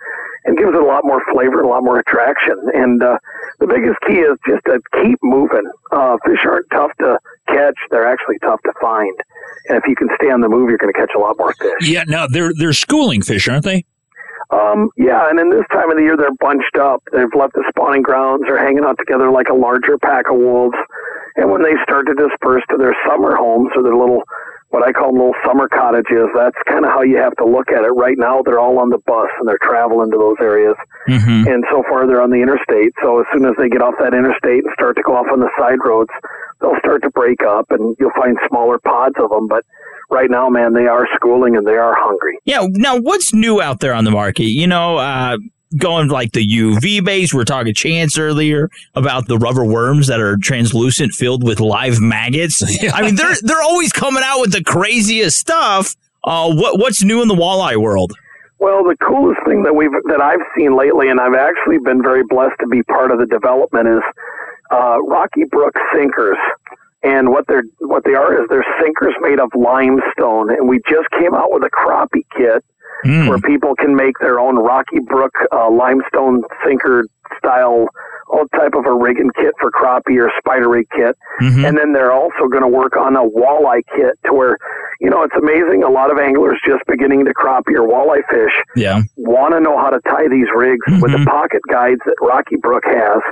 and gives it a lot more flavor and a lot more attraction and uh, the biggest key is just to keep moving uh, fish aren't tough to catch; they're actually tough to find. And if you can stay on the move, you're going to catch a lot more fish. Yeah, now they're they're schooling fish, aren't they? Um, yeah, and in this time of the year, they're bunched up. They've left the spawning grounds. They're hanging out together like a larger pack of wolves. And when they start to disperse to their summer homes or their little what I call little summer cottages. That's kind of how you have to look at it. Right now, they're all on the bus and they're traveling to those areas. Mm-hmm. And so far, they're on the interstate. So as soon as they get off that interstate and start to go off on the side roads, they'll start to break up and you'll find smaller pods of them. But right now, man, they are schooling and they are hungry. Yeah. Now, what's new out there on the market? You know, uh, going like the UV base. We are talking Chance earlier about the rubber worms that are translucent, filled with live maggots. Yeah. I mean, they're they're always coming out with the craziest stuff. Uh, what what's new in the walleye world? Well, the coolest thing that we've that I've seen lately, and I've actually been very blessed to be part of the development, is uh, Rocky Brook sinkers. And what they're what they are is they're sinkers made of limestone, and we just came out with a crappie kit mm. where people can make their own Rocky Brook uh, limestone sinker style all type of a rigging kit for crappie or spider rig kit. Mm-hmm. And then they're also going to work on a walleye kit to where, you know, it's amazing. A lot of anglers just beginning to crappie or walleye fish yeah. want to know how to tie these rigs mm-hmm. with the pocket guides that Rocky Brook has.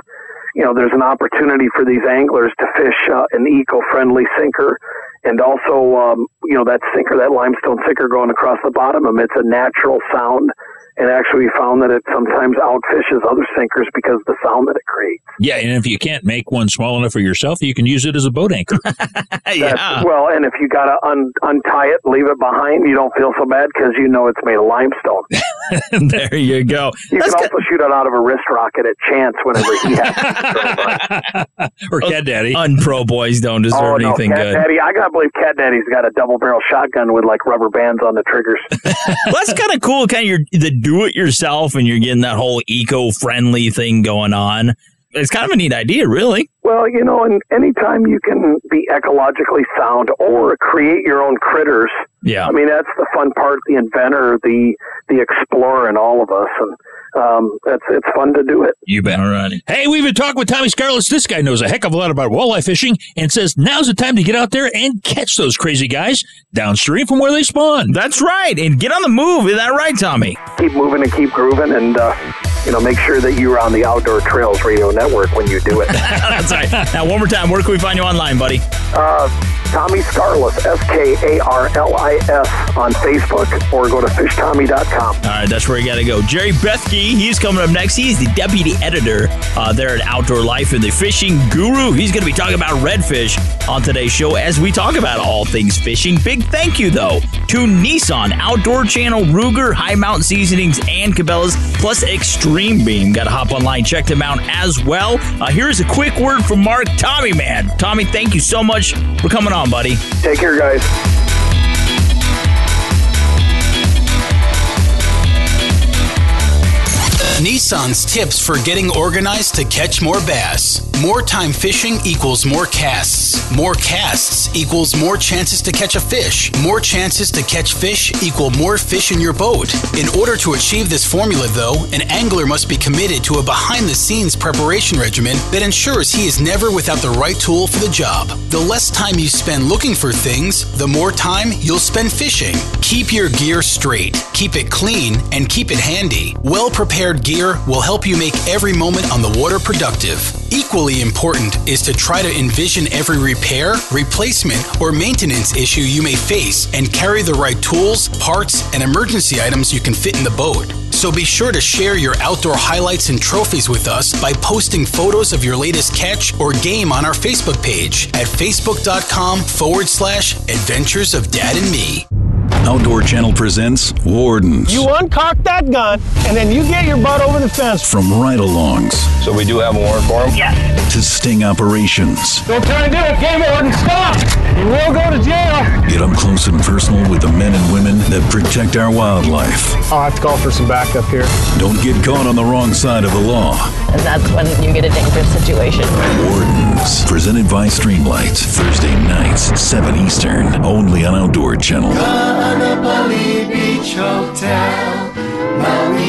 You know, there's an opportunity for these anglers to fish uh, an eco-friendly sinker and also, um, you know, that sinker, that limestone sinker going across the bottom emits a natural sound and actually we found that it sometimes outfishes other sinkers because of the sound that it creates. Yeah, and if you can't make one small enough for yourself, you can use it as a boat anchor. yeah. well, and if you got to un- untie it, leave it behind, you don't feel so bad because you know it's made of limestone. there you go. You That's can also shoot it out of a wrist rocket at chance whenever he has. or Cat Daddy. Unpro boys don't deserve oh, no, anything Cat good. Daddy, I gotta believe Cat Daddy's got a double barrel shotgun with like rubber bands on the triggers. well, that's kind of cool. Kind of your the do it yourself, and you're getting that whole eco friendly thing going on. It's kind of a neat idea, really. Well, you know, and anytime you can be ecologically sound or create your own critters, yeah. I mean that's the fun part. The inventor, the the explorer, and all of us, and um, it's it's fun to do it. You bet. All right. Hey, we've been talking with Tommy Scarlett. This guy knows a heck of a lot about walleye fishing and says now's the time to get out there and catch those crazy guys downstream from where they spawn. That's right. And get on the move. Is that right, Tommy? Keep moving and keep grooving, and uh, you know, make sure that you're on the Outdoor Trails Radio Network when you do it. That's right. Now, one more time, where can we find you online, buddy? Uh, Tommy Skarlis, S K A R L I S, on Facebook, or go to fishtommy.com. All right, that's where you got to go. Jerry Bethke, he's coming up next. He's the deputy editor uh, there at Outdoor Life and the Fishing Guru. He's going to be talking about redfish on today's show as we talk about all things fishing. Big thank you, though, to Nissan, Outdoor Channel, Ruger, High Mountain Seasonings, and Cabela's, plus Extreme Beam. Got to hop online, check them out as well. Uh, here's a quick word from Mark Tommy, man. Tommy, thank you so much for coming on, buddy. Take care, guys. Nissan's tips for getting organized to catch more bass. More time fishing equals more casts. More casts equals more chances to catch a fish. More chances to catch fish equal more fish in your boat. In order to achieve this formula, though, an angler must be committed to a behind the scenes preparation regimen that ensures he is never without the right tool for the job. The less time you spend looking for things, the more time you'll spend fishing. Keep your gear straight, keep it clean, and keep it handy. Well prepared gear will help you make every moment on the water productive. Equally important is to try to envision every repair, replacement, or maintenance issue you may face and carry the right tools, parts, and emergency items you can fit in the boat. So be sure to share your outdoor highlights and trophies with us by posting photos of your latest catch or game on our Facebook page at facebook.com forward slash adventures of dad and me. Outdoor Channel presents Wardens. You uncock that gun, and then you get your butt over the fence. From ride alongs. So we do have a warrant for him? Yes. To sting operations. Don't try to do it. Game warden, stop! You will go to jail. Get up close and personal with the men and women that protect our wildlife. I'll have to call for some backup here. Don't get caught on the wrong side of the law. And that's when you get a dangerous situation. Wardens. Presented by Streamlight. Thursday nights, 7 Eastern. Only on Outdoor Channel. Beach Hotel, Hotel.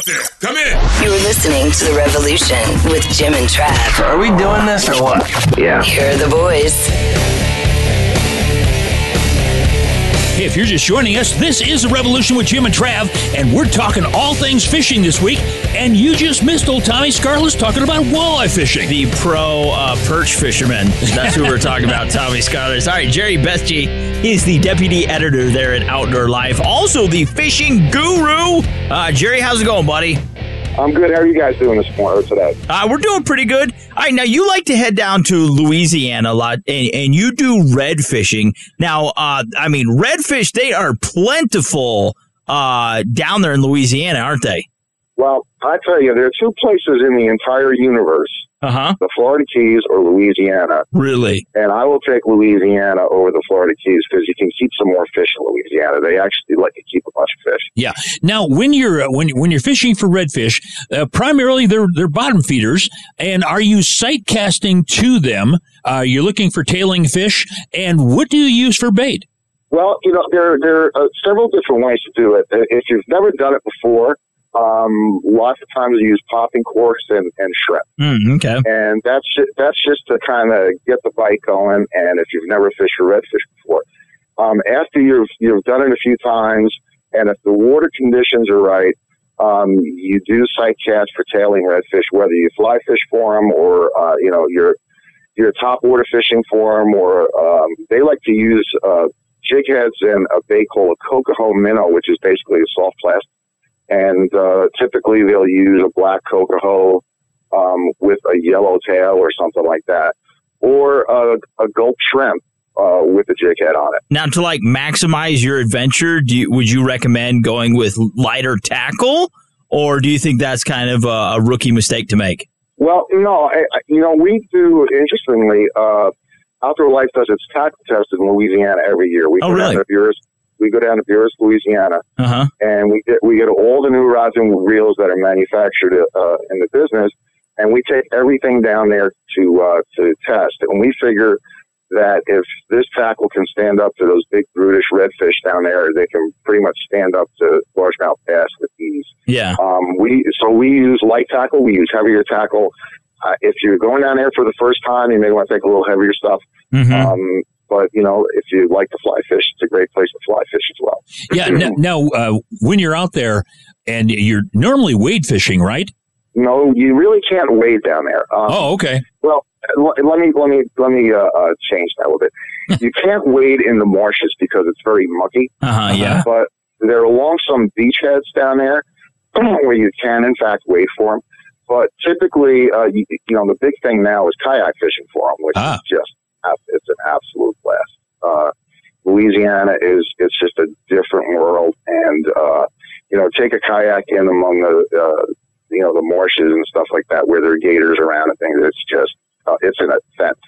Hello, can you out there? Come in. You're listening to The Revolution with Jim and Trav. Are we doing this or what? Yeah. Here are the boys. If you're just joining us, this is The Revolution with Jim and Trav, and we're talking all things fishing this week. And you just missed old Tommy Skarlis talking about walleye fishing. The pro uh, perch fisherman. That's who we're talking about, Tommy Skarlis. All right, Jerry Bethke is the deputy editor there at Outdoor Life. Also, the fishing guru. Uh, Jerry, how's it going, buddy? I'm good. How are you guys doing this morning or today? Uh, we're doing pretty good. All right, now you like to head down to Louisiana a lot, and, and you do red fishing. Now, uh, I mean, redfish they are plentiful uh, down there in Louisiana, aren't they? Well, I tell you, there are two places in the entire universe: Uh huh. the Florida Keys or Louisiana. Really? And I will take Louisiana over the Florida Keys because you can keep some more fish in Louisiana. They actually let you keep a bunch of fish. Yeah. Now, when you're uh, when when you're fishing for redfish, uh, primarily they're they're bottom feeders, and are you sight casting to them? Uh, you're looking for tailing fish, and what do you use for bait? Well, you know, there there are several different ways to do it. Uh, If you've never done it before, um, lots of times you use popping corks and, and shrimp. Mm, okay. And that's ju- that's just to kind of get the bite going. And if you've never fished for redfish before, um, after you've you've done it a few times, and if the water conditions are right, um, you do sight cast for tailing redfish, whether you fly fish for them or uh, you know you're you're top water fishing for them, or um, they like to use uh, jig heads and a bait called a Cocahoe minnow, which is basically a soft plastic and uh, typically they'll use a black Cocahoe um, with a yellow tail or something like that. or a, a gulp shrimp uh, with a jig head on it. Now, to like maximize your adventure, do you, would you recommend going with lighter tackle, or do you think that's kind of a, a rookie mistake to make? Well, no, I, I- you know, we do, interestingly, uh, Outdoor Life does its tackle test in Louisiana every year. We Oh, really? Buras, we go down to Buras, Louisiana, Uh huh. and we get we get all the new rods and reels that are manufactured uh, in the business, and we take everything down there to uh, to test. And we figure that if this tackle can stand up to those big brutish redfish down there, they can pretty much stand up to largemouth bass with ease. Yeah. Um, we so we use light tackle. We use heavier tackle. Uh, if you're going down there for the first time, you may want to take a little heavier stuff. Mm-hmm. Um, but you know, if you like to fly fish, it's a great place to fly fish as well. Yeah. n- Now, uh, when you're out there and you're normally wade fishing, right? No, you really can't wade down there. Um, Oh, okay. Well, l- let me let me let me uh, uh, change that a little bit. you can't wade in the marshes because it's very mucky. Uh-huh, yeah. But there are along some beachheads down there where you can, in fact, wade for them. But typically, uh, you, you know, the big thing now is kayak fishing for them, which is just it's an absolute blast. Uh, Louisiana is it's just a different world, and uh, you know, take a kayak in among the uh, you know the marshes and stuff like that where there are gators around and things. It's just uh, it's a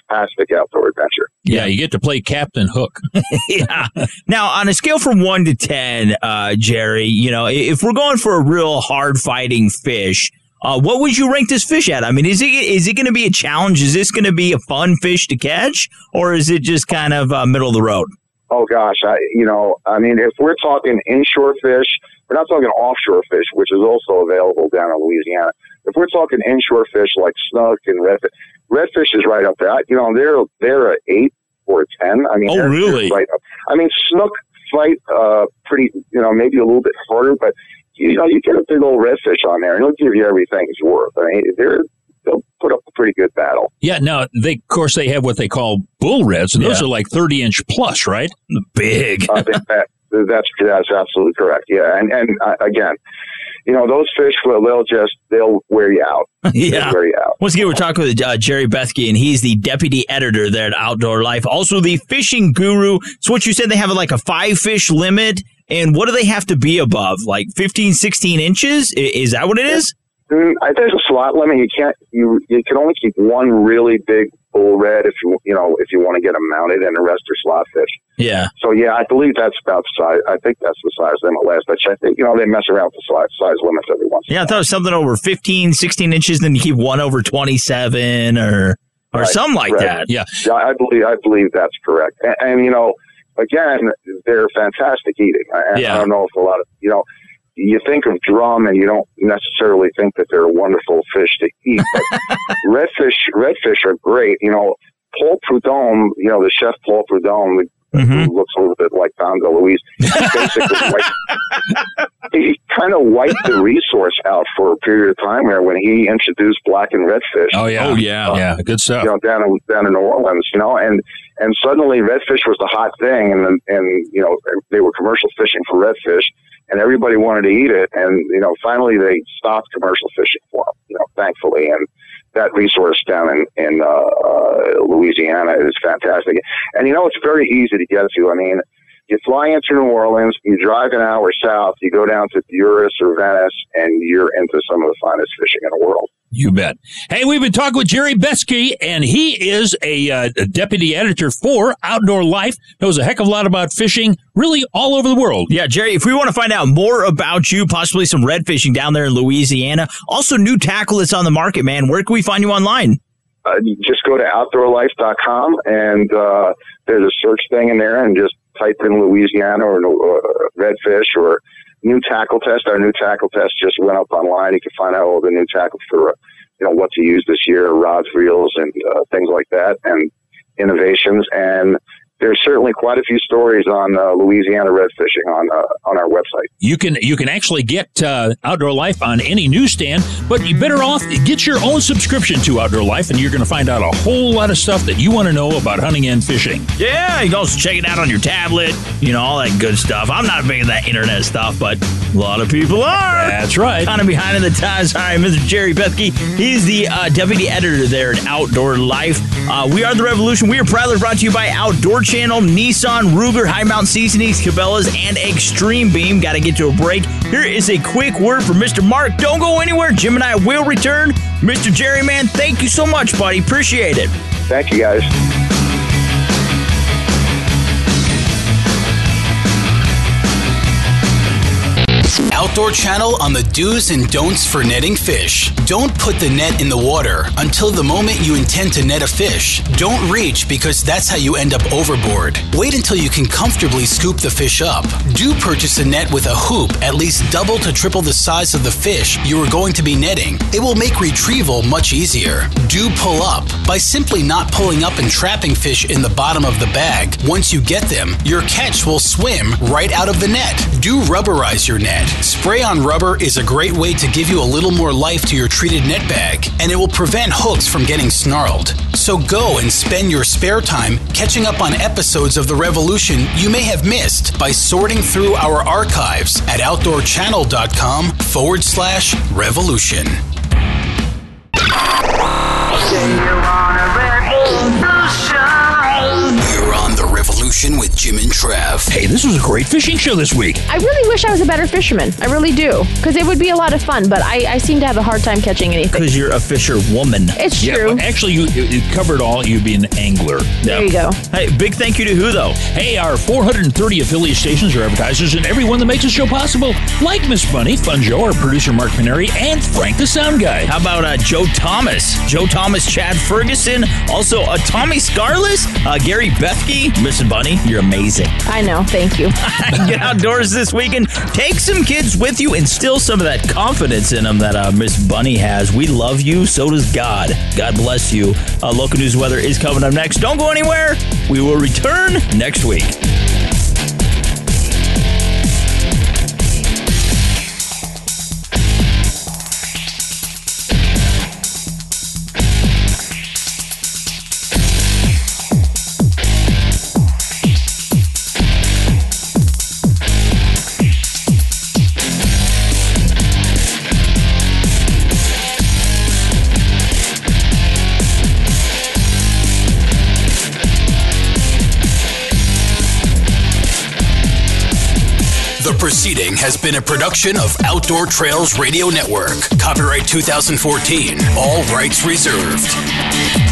fantastic outdoor adventure. Yeah, you get to play Captain Hook. yeah. Now, on a scale from one to ten, uh, Jerry, you know, if we're going for a real hard fighting fish, uh, what would you rank this fish at? I mean, is it is it going to be a challenge? Is this going to be a fun fish to catch, or is it just kind of uh, middle of the road? Oh gosh, I you know, I mean, if we're talking inshore fish, we're not talking offshore fish, which is also available down in Louisiana. If we're talking inshore fish like snook and redfish, redfish is right up there. I, you know, they're they're a eight or a ten. I mean, Oh, really? Right up. I mean, snook fight uh, pretty, you know, maybe a little bit harder, but you know, you get a big old redfish on there, and he'll give you everything it's worth. I mean, they're they'll put up a pretty good battle. Yeah. Now, they of course they have what they call bull reds, and those are like thirty inch plus, right? Big. I think that that's that's absolutely correct. Yeah, and and uh, again, you know, those fish will they'll just they'll wear you out. Yeah. They'll wear you out. Once again, we're talking with uh, Jerry Bethke, and he's the deputy editor there at Outdoor Life, also the fishing guru. So, what you said, they have like a five fish limit, and what do they have to be above? Like 15, 16 inches? Is that what it is? Mm, I- there's a slot limit. You can't you you can only keep one really big bull red if you you know if you want to get them mounted, and the rest are slot fish. Yeah. So yeah, I believe that's about the size. I think that's the size limit last I checked. You know, they mess around with the size size limits every once. in a Yeah, I thought it was something over 15, 16 inches, then you keep one over 27 or or Right, something like right. that. Yeah. Yeah, I believe I believe that's correct. And, and you know, again, they're fantastic eating. I, Yeah. I don't know if a lot of you know. You think of drum, and you don't necessarily think that they're wonderful fish to eat. But redfish, redfish are great. You know, Paul Prudhomme, you know, the chef Paul Prudhomme, Mm-hmm. who looks a little bit like Dom DeLuise, he basically wiped, he kind of wiped the resource out for a period of time there when he introduced blackened redfish. Oh yeah. Uh, Yeah. Good stuff. You know, down in down in New Orleans, you know, and and suddenly redfish was the hot thing, and and you know they were commercial fishing for redfish, and everybody wanted to eat it, and you know finally they stopped commercial fishing for them, you know, thankfully, and that resource down in in uh, uh, Louisiana is fantastic, and you know it's very easy to get to. I mean. You fly into New Orleans, you drive an hour south, you go down to Buras or Venice, and you're into some of the finest fishing in the world. You bet. Hey, we've been talking with Jerry Bethke, and he is a, uh, a deputy editor for Outdoor Life. Knows a heck of a lot about fishing, really all over the world. Yeah, Jerry, if we want to find out more about you, possibly some red fishing down there in Louisiana, also new tackle that's on the market, man, where can we find you online? uh, just go to outdoorlife.com and uh, there's a search thing in there and just type in Louisiana or uh, redfish or new tackle test. Our new tackle test just went up online. You can find out all the new tackle for uh, you know what to use this year, rods, reels, and uh, things like that, and innovations. And there's certainly quite a few stories on uh, Louisiana red fishing on uh, on our website. You can you can actually get uh, Outdoor Life on any newsstand, but you better off get your own subscription to Outdoor Life, and you're going to find out a whole lot of stuff that you want to know about hunting and fishing. Yeah, you can also check it out on your tablet, you know, all that good stuff. I'm not big of that internet stuff, but a lot of people are. That's right. Kind of behind in the times. Hi, Mr. Jerry Bethke. He's the uh, deputy editor there at Outdoor Life. Uh, we are the Revolution. We are proudly brought to you by Outdoor Channel, Nissan, Ruger, High Mountain Seasonings, Cabela's, and Extreme Beam. Got to get to a break. Here is a quick word from Mr. Mark. Don't go anywhere. Jim and I will return. Mr. Jerry, man, thank you so much, buddy. Appreciate it. Thank you, guys. Outdoor Channel on the do's and don'ts for netting fish. Don't put the net in the water until the moment you intend to net a fish. Don't reach because that's how you end up overboard. Wait until you can comfortably scoop the fish up. Do purchase a net with a hoop at least double to triple the size of the fish you are going to be netting. It will make retrieval much easier. Do pull up by simply not pulling up and trapping fish in the bottom of the bag. Once you get them, your catch will swim right out of the net. Do rubberize your net. Spray on rubber is a great way to give you a little more life to your treated net bag, and it will prevent hooks from getting snarled. So go and spend your spare time catching up on episodes of The Revolution you may have missed by sorting through our archives at outdoorchannel.com forward slash revolution. You're on The Revolution with Jim and Trav. Hey, this was a great fishing show this week. I really wish I was a better fisherman. I really do. Because it would be a lot of fun, but I, I seem to have a hard time catching anything. Because you're a fisher woman. It's Yeah, true. well, actually, you it it covered all. You'd be an angler. There you go. Hey, big thank you to who, though? Hey, our 430 affiliate stations are advertisers and everyone that makes the show possible, like Miss Bunny, Fun Joe, our producer Mark Paneri, and Frank the Sound Guy. How about uh, Joe Thomas? Joe Thomas, Chad Ferguson, also uh, Tommy Skarlis, uh, Gary Bethke, Miss Bunny. You're amazing. I know. Thank you. Get outdoors this weekend. Take some kids with you. Instill some of that confidence in them that uh, Miss Bunny has. We love you. So does God. God bless you. Uh, local news weather is coming up next. Don't go anywhere. We will return next week. Proceeding has been a production of Outdoor Trails Radio Network. Copyright 2014. All rights reserved.